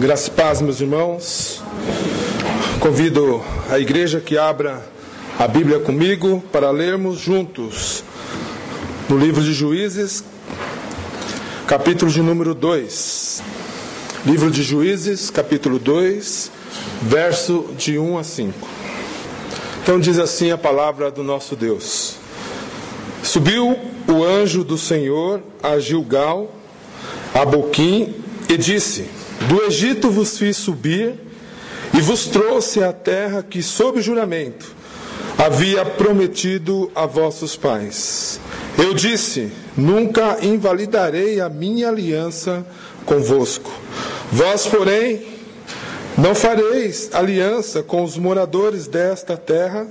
Graças e paz, meus irmãos. Convido a igreja que abra a Bíblia comigo para lermos juntos no livro de Juízes, capítulo de número 2. Livro de Juízes, capítulo 2, verso de 1 a 5. Então diz assim a palavra do nosso Deus. Subiu o anjo do Senhor a Gilgal, a Boquim, e disse: Do Egito vos fiz subir e vos trouxe a terra que, sob juramento, havia prometido a vossos pais. Eu disse: Nunca invalidarei a minha aliança convosco. Vós, porém, não fareis aliança com os moradores desta terra,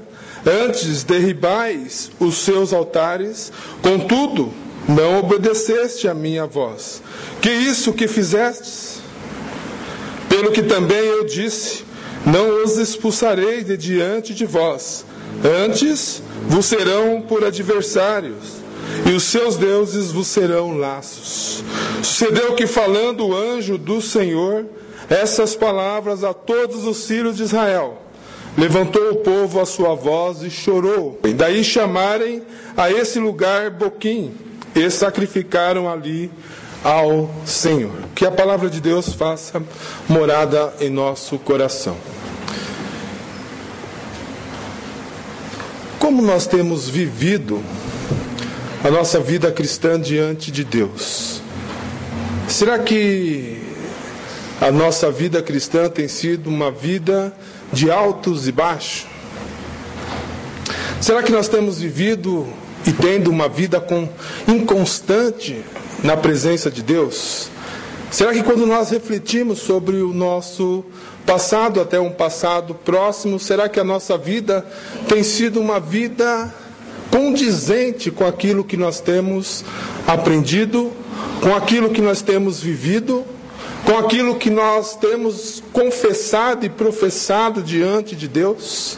antes derribais os seus altares, contudo, não obedeceste a minha voz. Que isso que fizestes? Pelo que também eu disse: Não os expulsarei de diante de vós, antes vos serão por adversários, e os seus deuses vos serão laços. Sucedeu que, falando o anjo do Senhor, essas palavras a todos os filhos de Israel, levantou o povo a sua voz e chorou. E daí chamarem a esse lugar Boquim, e sacrificaram ali ao Senhor. Que a palavra de Deus faça morada em nosso coração. Como nós temos vivido a nossa vida cristã diante de Deus? Será que a nossa vida cristã tem sido uma vida de altos e baixos? Será que nós temos vivido e tendo uma vida com, inconstante na presença de Deus? Será que quando nós refletimos sobre o nosso passado até um passado próximo, será que a nossa vida tem sido uma vida condizente com aquilo que nós temos aprendido, com aquilo que nós temos vivido, com aquilo que nós temos confessado e professado diante de Deus?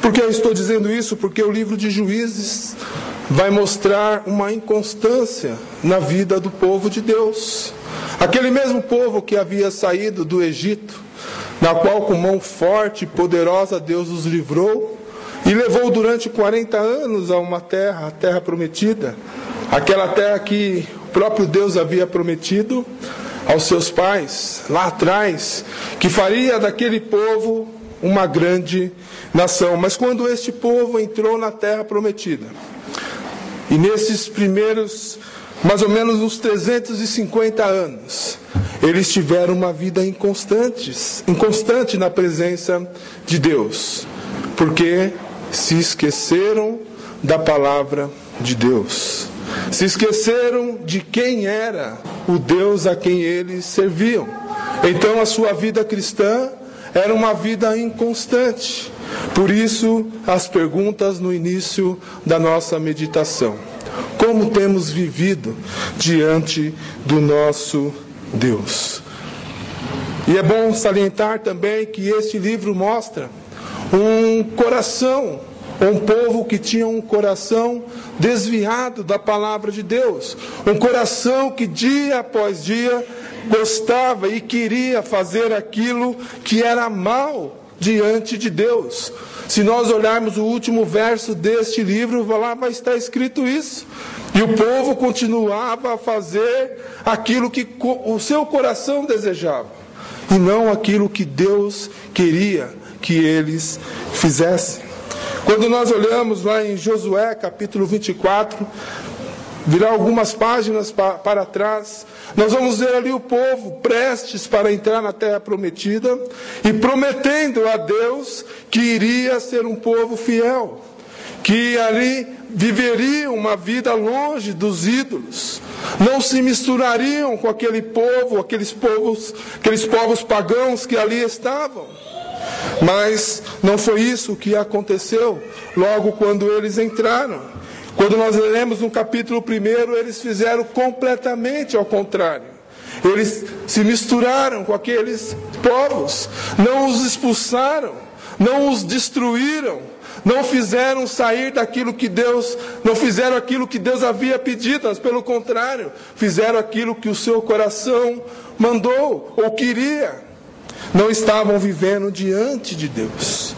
Por que eu estou dizendo isso? Porque o livro de Juízes vai mostrar uma inconstância na vida do povo de Deus. Aquele mesmo povo que havia saído do Egito, na qual com mão forte e poderosa Deus os livrou e levou durante 40 anos a uma terra, a terra prometida, aquela terra que o próprio Deus havia prometido aos seus pais lá atrás, que faria daquele povo uma grande nação. Mas quando este povo entrou na terra prometida, e nesses primeiros, mais ou menos uns 350 anos, eles tiveram uma vida inconstante, inconstante na presença de Deus, porque se esqueceram da palavra de Deus. Se esqueceram de quem era o Deus a quem eles serviam. Então a sua vida cristã era uma vida inconstante. Por isso, as perguntas no início da nossa meditação: Como temos vivido diante do nosso Deus? E é bom salientar também que este livro mostra um coração, um povo que tinha um coração desviado da palavra de Deus, um coração que dia após dia gostava e queria fazer aquilo que era mal diante de Deus. Se nós olharmos o último verso deste livro, lá vai estar escrito isso. E o povo continuava a fazer aquilo que o seu coração desejava, e não aquilo que Deus queria que eles fizessem. Quando nós olhamos lá em Josué capítulo 24, virar algumas páginas para trás, nós vamos ver ali o povo prestes para entrar na terra prometida e prometendo a Deus que iria ser um povo fiel, que ali viveriam uma vida longe dos ídolos, não se misturariam com aquele povo, aqueles povos, aqueles povos pagãos que ali estavam. Mas não foi isso que aconteceu logo quando eles entraram. Quando nós lemos no capítulo 1, eles fizeram completamente ao contrário. Eles se misturaram com aqueles povos, não os expulsaram, não os destruíram, não fizeram sair daquilo que Deus, não fizeram aquilo que Deus havia pedido, mas pelo contrário, fizeram aquilo que o seu coração mandou ou queria. Não estavam vivendo diante de Deus.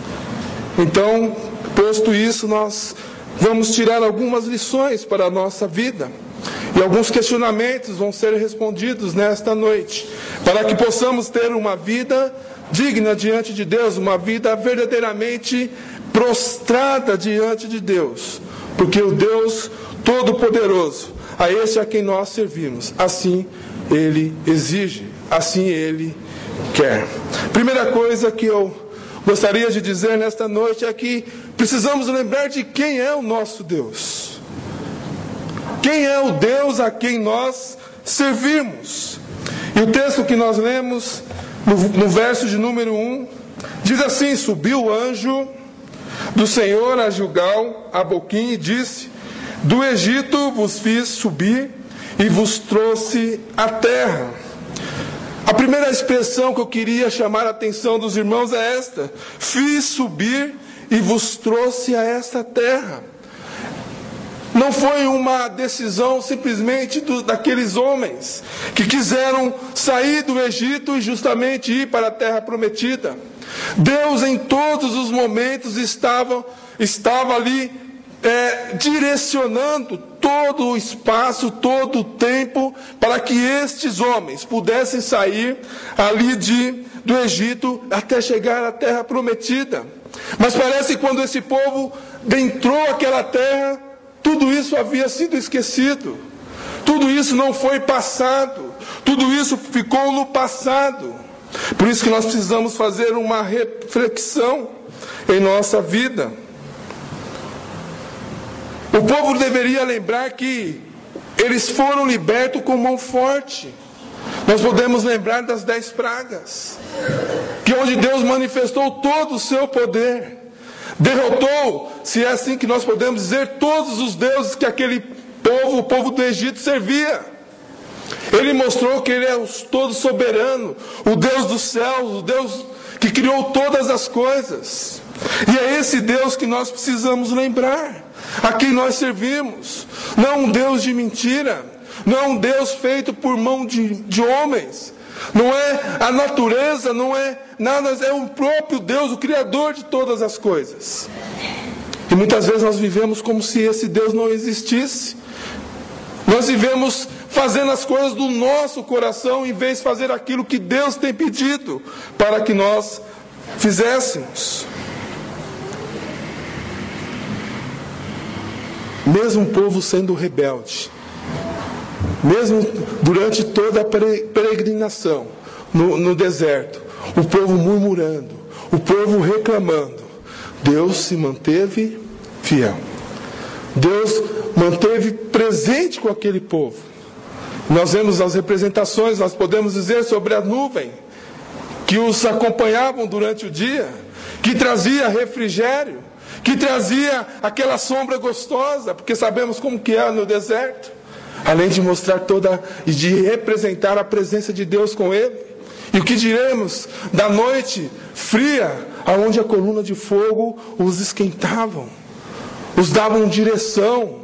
Então, posto isso, nós vamos tirar algumas lições para a nossa vida. E alguns questionamentos vão ser respondidos nesta noite, para que possamos ter uma vida digna diante de Deus, uma vida verdadeiramente prostrada diante de Deus, porque o Deus Todo-Poderoso, a esse a quem nós servimos, assim ele exige, assim ele quer. Primeira coisa que eu gostaria de dizer nesta noite é que precisamos lembrar de quem é o nosso Deus. Quem é o Deus a quem nós servimos? E o texto que nós lemos no, no verso de número 1 diz assim: Subiu o anjo do Senhor a Gilgal, a Boquim, e disse: Do Egito vos fiz subir e vos trouxe a terra. A primeira expressão que eu queria chamar a atenção dos irmãos é esta: Fiz subir e vos trouxe a esta terra. Não foi uma decisão simplesmente do, daqueles homens que quiseram sair do Egito e justamente ir para a terra prometida. Deus em todos os momentos estava, estava ali é, direcionando todo o espaço, todo o tempo, para que estes homens pudessem sair ali de, do Egito até chegar à terra prometida. Mas parece que quando esse povo entrou aquela terra, tudo isso havia sido esquecido. Tudo isso não foi passado. Tudo isso ficou no passado. Por isso que nós precisamos fazer uma reflexão em nossa vida. O povo deveria lembrar que eles foram libertos com mão forte. Nós podemos lembrar das dez pragas, que onde Deus manifestou todo o seu poder, derrotou, se é assim que nós podemos dizer, todos os deuses que aquele povo, o povo do Egito, servia. Ele mostrou que Ele é o todo soberano, o Deus dos céus, o Deus que criou todas as coisas. E é esse Deus que nós precisamos lembrar, a quem nós servimos. Não um Deus de mentira, não é um Deus feito por mão de, de homens, não é a natureza, não é nada, é o próprio Deus, o Criador de todas as coisas. E muitas vezes nós vivemos como se esse Deus não existisse. Nós vivemos fazendo as coisas do nosso coração em vez de fazer aquilo que Deus tem pedido para que nós fizéssemos. Mesmo o povo sendo rebelde, mesmo durante toda a peregrinação no, no deserto, o povo murmurando, o povo reclamando, Deus se manteve fiel. Deus manteve presente com aquele povo. Nós vemos as representações, nós podemos dizer sobre a nuvem que os acompanhavam durante o dia, que trazia refrigério, que trazia aquela sombra gostosa, porque sabemos como que é no deserto, além de mostrar toda e de representar a presença de Deus com ele. E o que diremos da noite fria, aonde a coluna de fogo os esquentavam, os davam direção.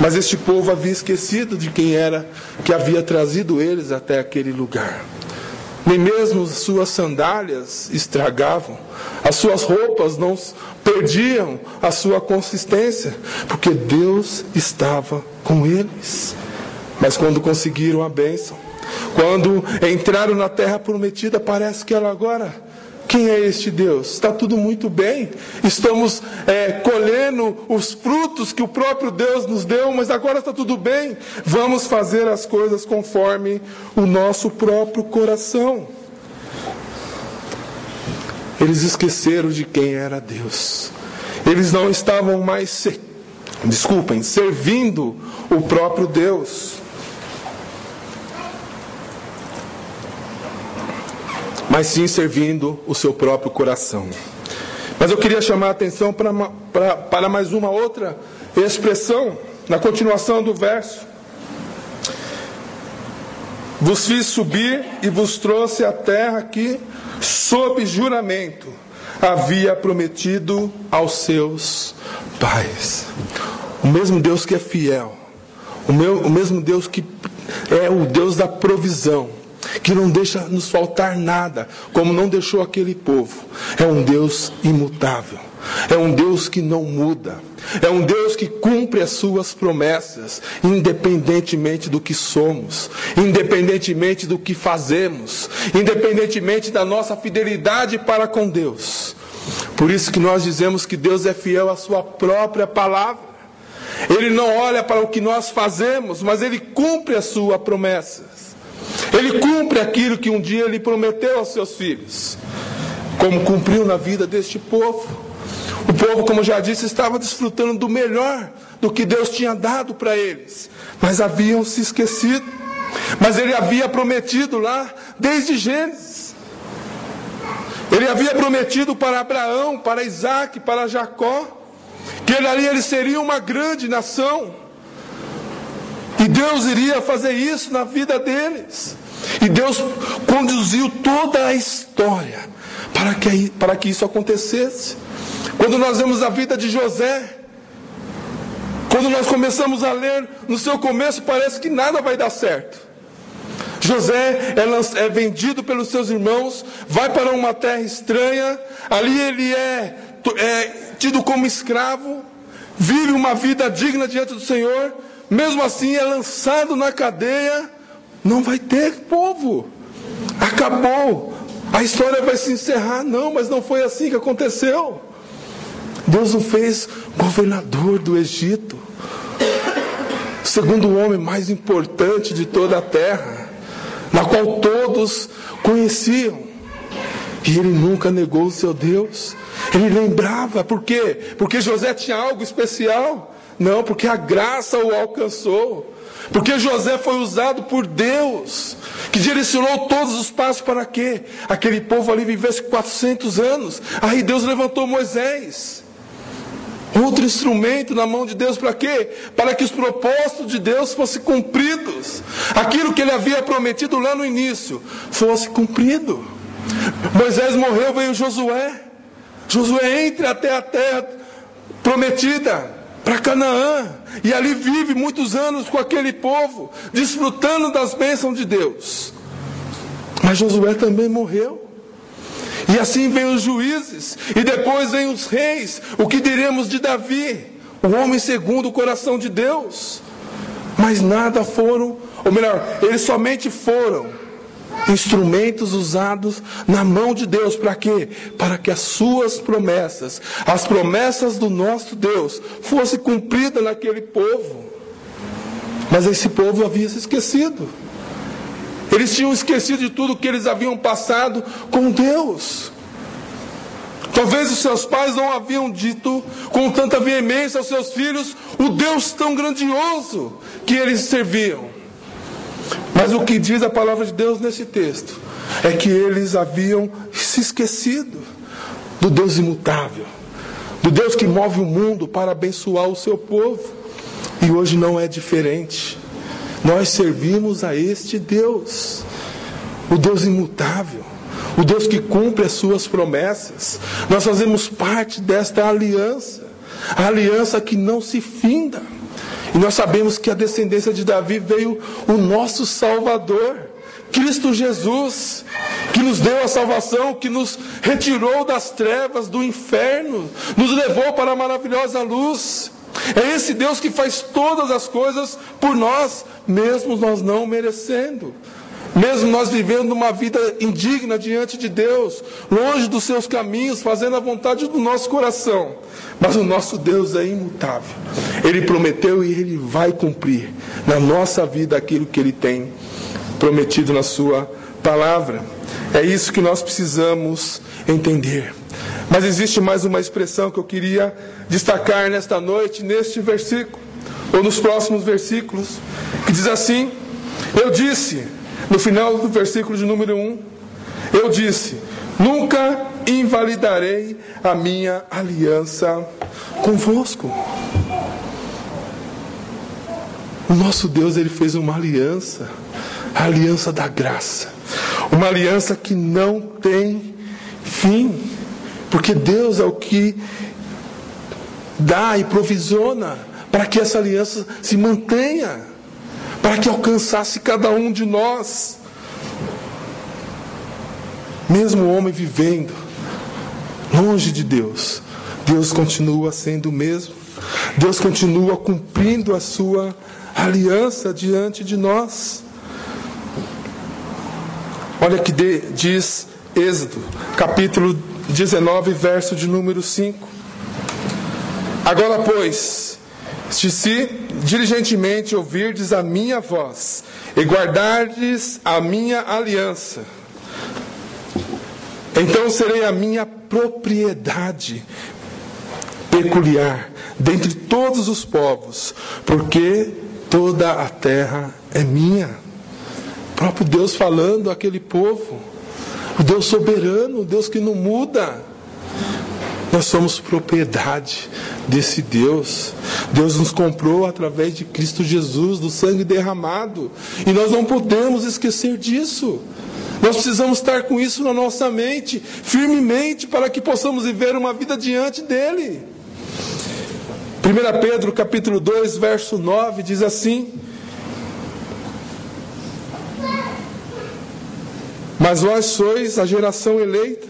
Mas este povo havia esquecido de quem era que havia trazido eles até aquele lugar nem mesmo suas sandálias estragavam, as suas roupas não perdiam a sua consistência, porque Deus estava com eles. Mas quando conseguiram a bênção, quando entraram na terra prometida, parece que ela agora quem é este Deus? Está tudo muito bem, estamos é, colhendo os frutos que o próprio Deus nos deu, mas agora está tudo bem. Vamos fazer as coisas conforme o nosso próprio coração. Eles esqueceram de quem era Deus. Eles não estavam mais, desculpem, servindo o próprio Deus. Mas sim servindo o seu próprio coração. Mas eu queria chamar a atenção para, para, para mais uma outra expressão, na continuação do verso. Vos fiz subir e vos trouxe a terra aqui sob juramento, havia prometido aos seus pais. O mesmo Deus que é fiel, o, meu, o mesmo Deus que é o Deus da provisão, que não deixa nos faltar nada, como não deixou aquele povo. É um Deus imutável, é um Deus que não muda, é um Deus que cumpre as suas promessas, independentemente do que somos, independentemente do que fazemos, independentemente da nossa fidelidade para com Deus. Por isso que nós dizemos que Deus é fiel à sua própria palavra. Ele não olha para o que nós fazemos, mas ele cumpre as suas promessas. Ele cumpre aquilo que um dia ele prometeu aos seus filhos, como cumpriu na vida deste povo. O povo, como já disse, estava desfrutando do melhor do que Deus tinha dado para eles, mas haviam se esquecido. Mas ele havia prometido lá, desde Gênesis. Ele havia prometido para Abraão, para Isaac, para Jacó, que ele ali ele seria uma grande nação. E Deus iria fazer isso na vida deles. E Deus conduziu toda a história para que, para que isso acontecesse. Quando nós vemos a vida de José, quando nós começamos a ler, no seu começo parece que nada vai dar certo. José é, é vendido pelos seus irmãos, vai para uma terra estranha, ali ele é, é tido como escravo, vive uma vida digna diante do Senhor, mesmo assim é lançado na cadeia, não vai ter povo. Acabou. A história vai se encerrar. Não, mas não foi assim que aconteceu. Deus o fez governador do Egito, segundo o homem mais importante de toda a terra, na qual todos conheciam. E ele nunca negou o seu Deus. Ele lembrava, por quê? Porque José tinha algo especial? Não, porque a graça o alcançou. Porque José foi usado por Deus, que direcionou todos os passos para quê? Aquele povo ali vivesse 400 anos. Aí Deus levantou Moisés. Outro instrumento na mão de Deus para quê? Para que os propósitos de Deus fossem cumpridos. Aquilo que ele havia prometido lá no início fosse cumprido. Moisés morreu, veio Josué. Josué entra até a terra prometida, para Canaã, e ali vive muitos anos com aquele povo, desfrutando das bênçãos de Deus. Mas Josué também morreu. E assim vem os juízes, e depois vem os reis. O que diremos de Davi? O homem segundo o coração de Deus. Mas nada foram, ou melhor, eles somente foram instrumentos usados na mão de Deus para quê? Para que as suas promessas, as promessas do nosso Deus, fossem cumpridas naquele povo. Mas esse povo havia se esquecido. Eles tinham esquecido de tudo que eles haviam passado com Deus. Talvez os seus pais não haviam dito com tanta veemência aos seus filhos o Deus tão grandioso que eles serviam. Mas o que diz a palavra de Deus nesse texto é que eles haviam se esquecido do Deus imutável, do Deus que move o mundo para abençoar o seu povo. E hoje não é diferente. Nós servimos a este Deus, o Deus imutável, o Deus que cumpre as suas promessas. Nós fazemos parte desta aliança, a aliança que não se finda. E nós sabemos que a descendência de Davi veio o nosso Salvador, Cristo Jesus, que nos deu a salvação, que nos retirou das trevas, do inferno, nos levou para a maravilhosa luz. É esse Deus que faz todas as coisas por nós, mesmo nós não merecendo. Mesmo nós vivendo uma vida indigna diante de Deus, longe dos seus caminhos, fazendo a vontade do nosso coração. Mas o nosso Deus é imutável. Ele prometeu e ele vai cumprir na nossa vida aquilo que ele tem prometido na sua palavra. É isso que nós precisamos entender. Mas existe mais uma expressão que eu queria destacar nesta noite, neste versículo, ou nos próximos versículos, que diz assim: Eu disse, no final do versículo de número 1, eu disse: Nunca invalidarei a minha aliança convosco. O nosso Deus, ele fez uma aliança, a aliança da graça, uma aliança que não tem fim. Porque Deus é o que dá e provisiona para que essa aliança se mantenha, para que alcançasse cada um de nós. Mesmo o homem vivendo longe de Deus, Deus continua sendo o mesmo. Deus continua cumprindo a sua aliança diante de nós. Olha que diz Êxodo, capítulo 19, verso de número 5. Agora, pois, se se diligentemente ouvirdes a minha voz e guardardes a minha aliança, então serei a minha propriedade peculiar dentre todos os povos, porque toda a terra é minha. O próprio Deus falando àquele povo, o Deus soberano, o Deus que não muda. Nós somos propriedade desse Deus. Deus nos comprou através de Cristo Jesus, do sangue derramado. E nós não podemos esquecer disso. Nós precisamos estar com isso na nossa mente, firmemente, para que possamos viver uma vida diante dEle. 1 Pedro capítulo 2, verso 9 diz assim: Mas vós sois a geração eleita,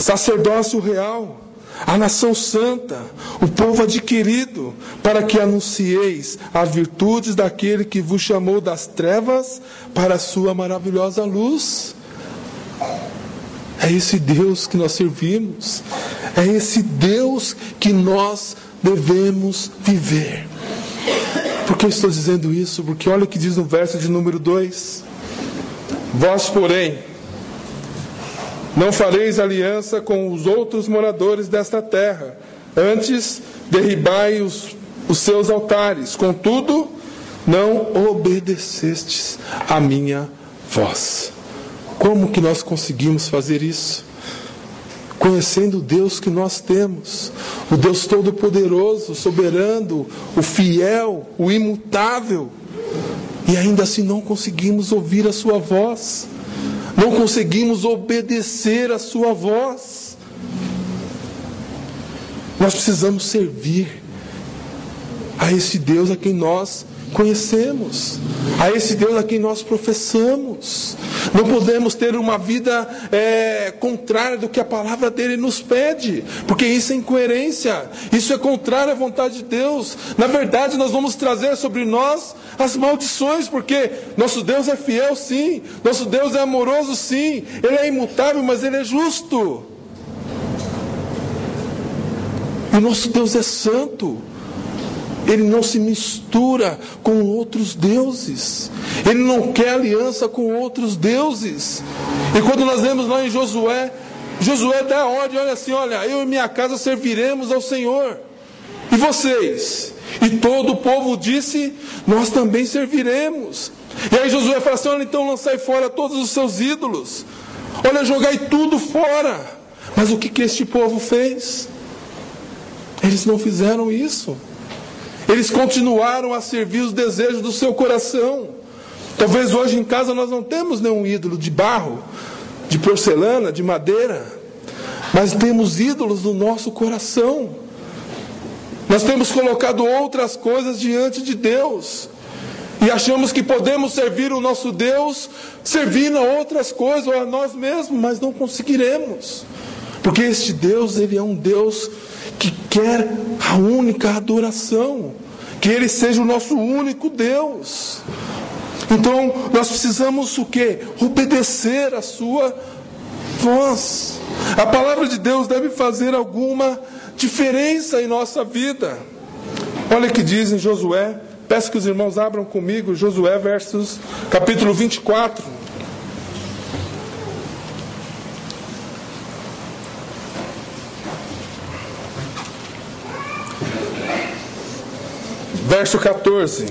sacerdócio real, a nação santa, o povo adquirido, para que anuncieis as virtudes daquele que vos chamou das trevas para a sua maravilhosa luz. É esse Deus que nós servimos, é esse Deus que nós devemos viver. Por que estou dizendo isso? Porque olha o que diz no verso de número 2: Vós, porém, não fareis aliança com os outros moradores desta terra, antes derribai os, os seus altares, contudo, não obedecestes a minha voz. Como que nós conseguimos fazer isso? conhecendo o Deus que nós temos, o Deus Todo-Poderoso, soberano, o fiel, o imutável, e ainda assim não conseguimos ouvir a Sua voz, não conseguimos obedecer a Sua voz. Nós precisamos servir a esse Deus a quem nós conhecemos, a esse Deus a quem nós professamos. Não podemos ter uma vida é, contrária do que a palavra dele nos pede, porque isso é incoerência, isso é contrário à vontade de Deus. Na verdade, nós vamos trazer sobre nós as maldições, porque nosso Deus é fiel, sim, nosso Deus é amoroso, sim, ele é imutável, mas ele é justo. E nosso Deus é santo. Ele não se mistura com outros deuses. Ele não quer aliança com outros deuses. E quando nós vemos lá em Josué, Josué dá ordem, olha assim, olha, eu e minha casa serviremos ao Senhor. E vocês? E todo o povo disse, nós também serviremos. E aí Josué fala assim, olha, então lançai fora todos os seus ídolos. Olha, jogai tudo fora. Mas o que, que este povo fez? Eles não fizeram isso. Eles continuaram a servir os desejos do seu coração. Talvez hoje em casa nós não temos nenhum ídolo de barro, de porcelana, de madeira, mas temos ídolos no nosso coração. Nós temos colocado outras coisas diante de Deus. E achamos que podemos servir o nosso Deus servindo a outras coisas ou a nós mesmos, mas não conseguiremos. Porque este Deus, ele é um Deus que quer a única adoração, que Ele seja o nosso único Deus. Então, nós precisamos o que? Obedecer a Sua voz. A palavra de Deus deve fazer alguma diferença em nossa vida. Olha o que diz em Josué, peço que os irmãos abram comigo, Josué, versos, capítulo 24. Verso 14.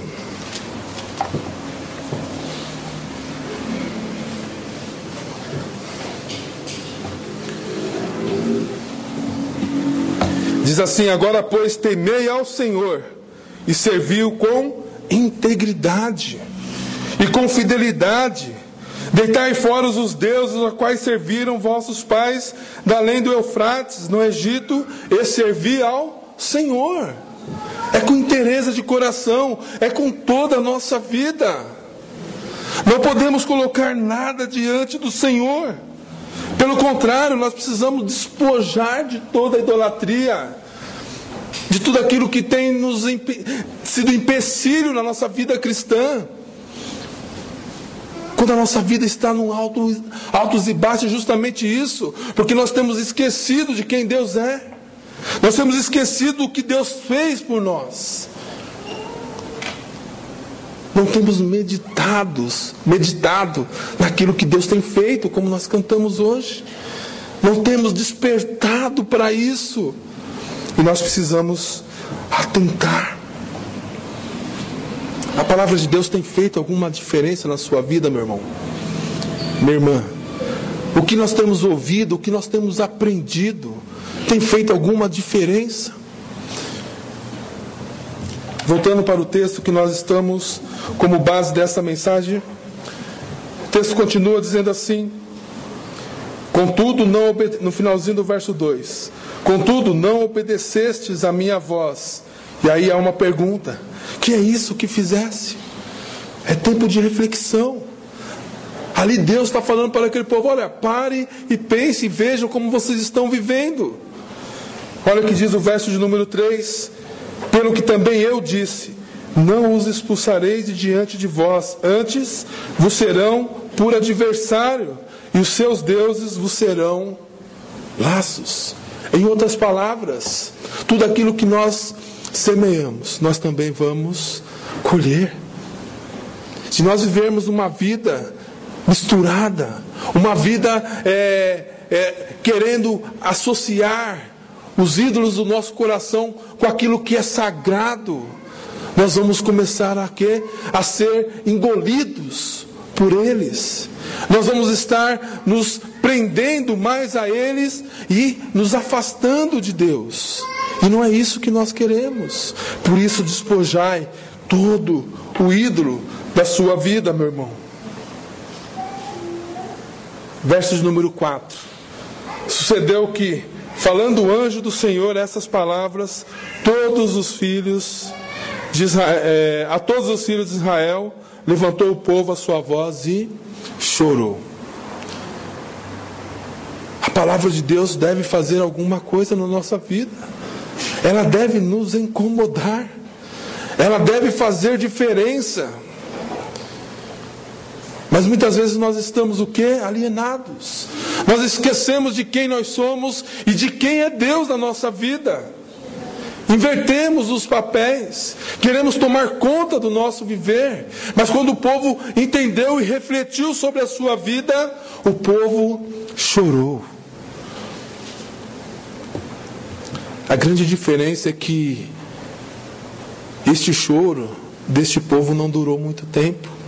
Diz assim: Agora, pois, temei ao Senhor e serviu com integridade e com fidelidade. Deitai fora os deuses a quais serviram vossos pais da além do Eufrates, no Egito, e servi ao Senhor. É com interesse de coração, é com toda a nossa vida. Não podemos colocar nada diante do Senhor. Pelo contrário, nós precisamos despojar de toda a idolatria, de tudo aquilo que tem nos sido empecilho na nossa vida cristã. Quando a nossa vida está num alto, altos e baixos, é justamente isso, porque nós temos esquecido de quem Deus é, nós temos esquecido do que Deus fez por nós. Não temos meditados, meditado naquilo que Deus tem feito, como nós cantamos hoje. Não temos despertado para isso. E nós precisamos atentar. A palavra de Deus tem feito alguma diferença na sua vida, meu irmão? Minha irmã, o que nós temos ouvido, o que nós temos aprendido, tem feito alguma diferença? Voltando para o texto que nós estamos como base dessa mensagem, o texto continua dizendo assim: Contudo, não no finalzinho do verso 2: Contudo, não obedecestes a minha voz. E aí há uma pergunta: Que é isso que fizesse? É tempo de reflexão. Ali Deus está falando para aquele povo: olha, pare e pense e vejam como vocês estão vivendo. Olha o que diz o verso de número 3: pelo que também eu disse: Não os expulsareis de diante de vós, antes vos serão por adversário, e os seus deuses vos serão laços. Em outras palavras, tudo aquilo que nós semeamos, nós também vamos colher. Se nós vivermos uma vida misturada, uma vida é, é, querendo associar os ídolos do nosso coração com aquilo que é sagrado, nós vamos começar a quê? A ser engolidos por eles. Nós vamos estar nos prendendo mais a eles e nos afastando de Deus. E não é isso que nós queremos. Por isso despojai todo o ídolo da sua vida, meu irmão. Versos número 4. Sucedeu que Falando o anjo do Senhor essas palavras, todos os filhos de Israel, é, a todos os filhos de Israel, levantou o povo a sua voz e chorou. A palavra de Deus deve fazer alguma coisa na nossa vida. Ela deve nos incomodar. Ela deve fazer diferença. Mas muitas vezes nós estamos o que? Alienados. Nós esquecemos de quem nós somos e de quem é Deus na nossa vida. Invertemos os papéis, queremos tomar conta do nosso viver, mas quando o povo entendeu e refletiu sobre a sua vida, o povo chorou. A grande diferença é que este choro deste povo não durou muito tempo.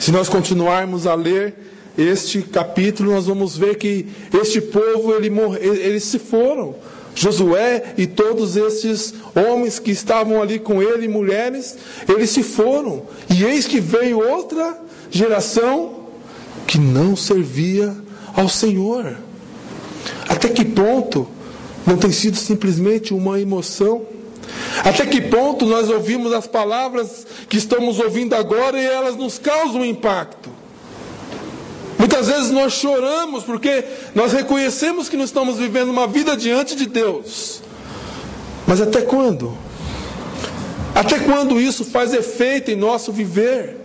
Se nós continuarmos a ler este capítulo, nós vamos ver que este povo, ele morre, eles se foram. Josué e todos esses homens que estavam ali com ele, mulheres, eles se foram. E eis que veio outra geração que não servia ao Senhor. Até que ponto não tem sido simplesmente uma emoção? Até que ponto nós ouvimos as palavras que estamos ouvindo agora e elas nos causam impacto? Muitas vezes nós choramos porque nós reconhecemos que não estamos vivendo uma vida diante de Deus. Mas até quando? Até quando isso faz efeito em nosso viver?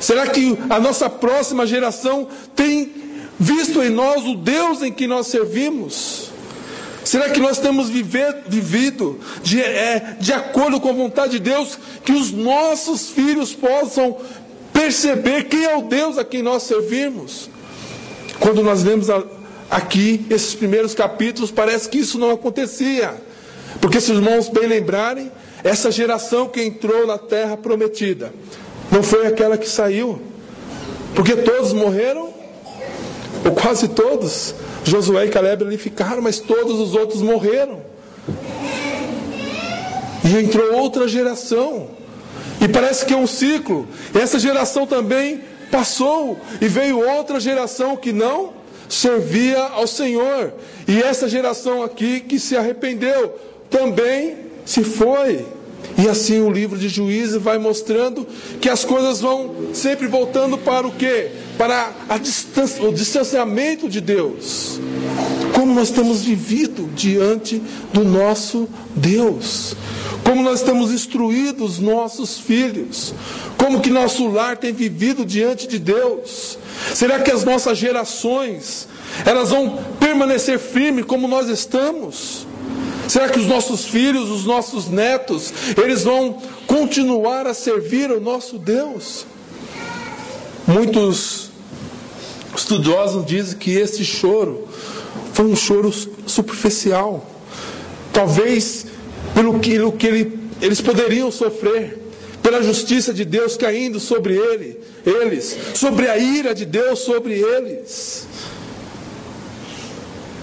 Será que a nossa próxima geração tem visto em nós o Deus em que nós servimos? Será que nós temos viver, vivido de, é, de acordo com a vontade de Deus, que os nossos filhos possam perceber quem é o Deus a quem nós servimos? Quando nós lemos aqui esses primeiros capítulos, parece que isso não acontecia. Porque, se os irmãos bem lembrarem, essa geração que entrou na terra prometida não foi aquela que saiu, porque todos morreram, ou quase todos. Josué e Caleb ali ficaram, mas todos os outros morreram. E entrou outra geração. E parece que é um ciclo. Essa geração também passou e veio outra geração que não servia ao Senhor. E essa geração aqui que se arrependeu também se foi. E assim o livro de Juízes vai mostrando que as coisas vão sempre voltando para o quê? Para o distanciamento de Deus. Como nós temos vivido diante do nosso Deus. Como nós temos instruído os nossos filhos. Como que nosso lar tem vivido diante de Deus. Será que as nossas gerações elas vão permanecer firmes como nós estamos? Será que os nossos filhos, os nossos netos, eles vão continuar a servir o nosso Deus? Muitos estudiosos dizem que esse choro foi um choro superficial. Talvez pelo que, pelo que ele, eles poderiam sofrer, pela justiça de Deus caindo sobre ele, eles, sobre a ira de Deus sobre eles.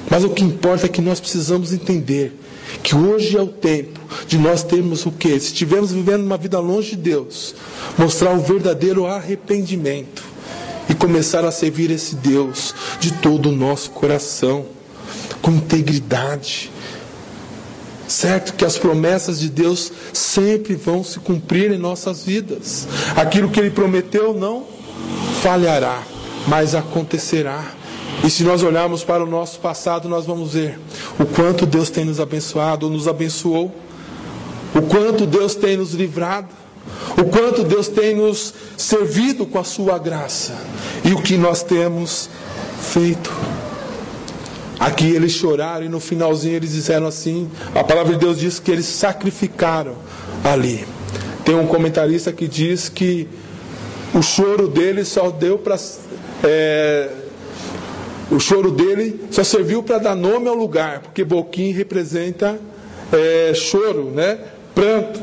Mas o que importa é que nós precisamos entender que hoje é o tempo de nós termos o que? Se estivermos vivendo uma vida longe de Deus, mostrar o verdadeiro arrependimento e começar a servir esse Deus de todo o nosso coração, com integridade. Certo que as promessas de Deus sempre vão se cumprir em nossas vidas. Aquilo que Ele prometeu não falhará, mas acontecerá. E se nós olharmos para o nosso passado, nós vamos ver o quanto Deus tem nos abençoado, nos abençoou, o quanto Deus tem nos livrado, o quanto Deus tem nos servido com a sua graça e o que nós temos feito. Aqui eles choraram e no finalzinho eles disseram assim: a palavra de Deus diz que eles sacrificaram ali. Tem um comentarista que diz que o choro deles só deu para. É, o choro dele só serviu para dar nome ao lugar, porque Boquim representa é, choro, né? pranto.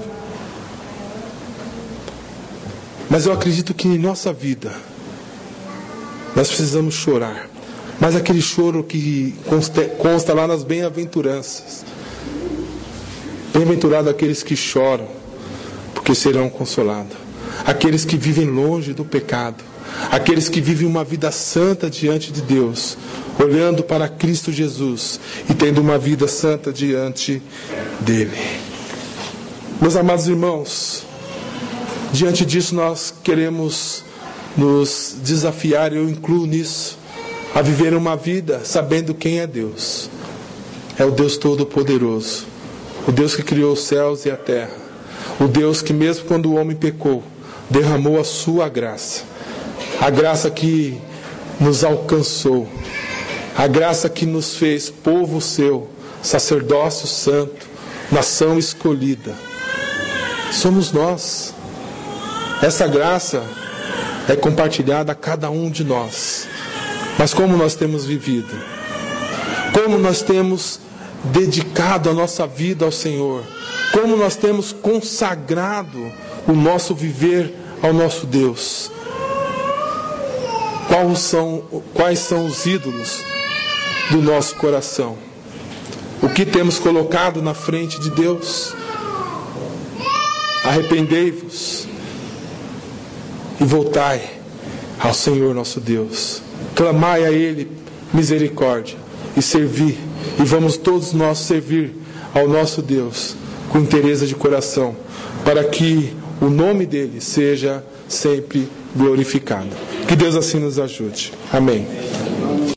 Mas eu acredito que em nossa vida nós precisamos chorar. Mas aquele choro que consta, consta lá nas bem-aventuranças. Bem-aventurado aqueles que choram, porque serão consolados. Aqueles que vivem longe do pecado aqueles que vivem uma vida santa diante de Deus, olhando para Cristo Jesus e tendo uma vida santa diante dele. Meus amados irmãos, diante disso nós queremos nos desafiar, eu incluo nisso, a viver uma vida sabendo quem é Deus. É o Deus Todo-Poderoso, o Deus que criou os céus e a terra, o Deus que, mesmo quando o homem pecou, derramou a sua graça a graça que nos alcançou, a graça que nos fez povo seu, sacerdócio santo, nação escolhida. Somos nós. Essa graça é compartilhada a cada um de nós. Mas como nós temos vivido? Como nós temos dedicado a nossa vida ao Senhor? Como nós temos consagrado o nosso viver ao nosso Deus? Quais são, quais são os ídolos do nosso coração? O que temos colocado na frente de Deus? Arrependei-vos e voltai ao Senhor nosso Deus. Clamai a Ele misericórdia e servi, e vamos todos nós servir ao nosso Deus com interesse de coração, para que o nome dele seja sempre glorificado. Que Deus assim nos ajude. Amém.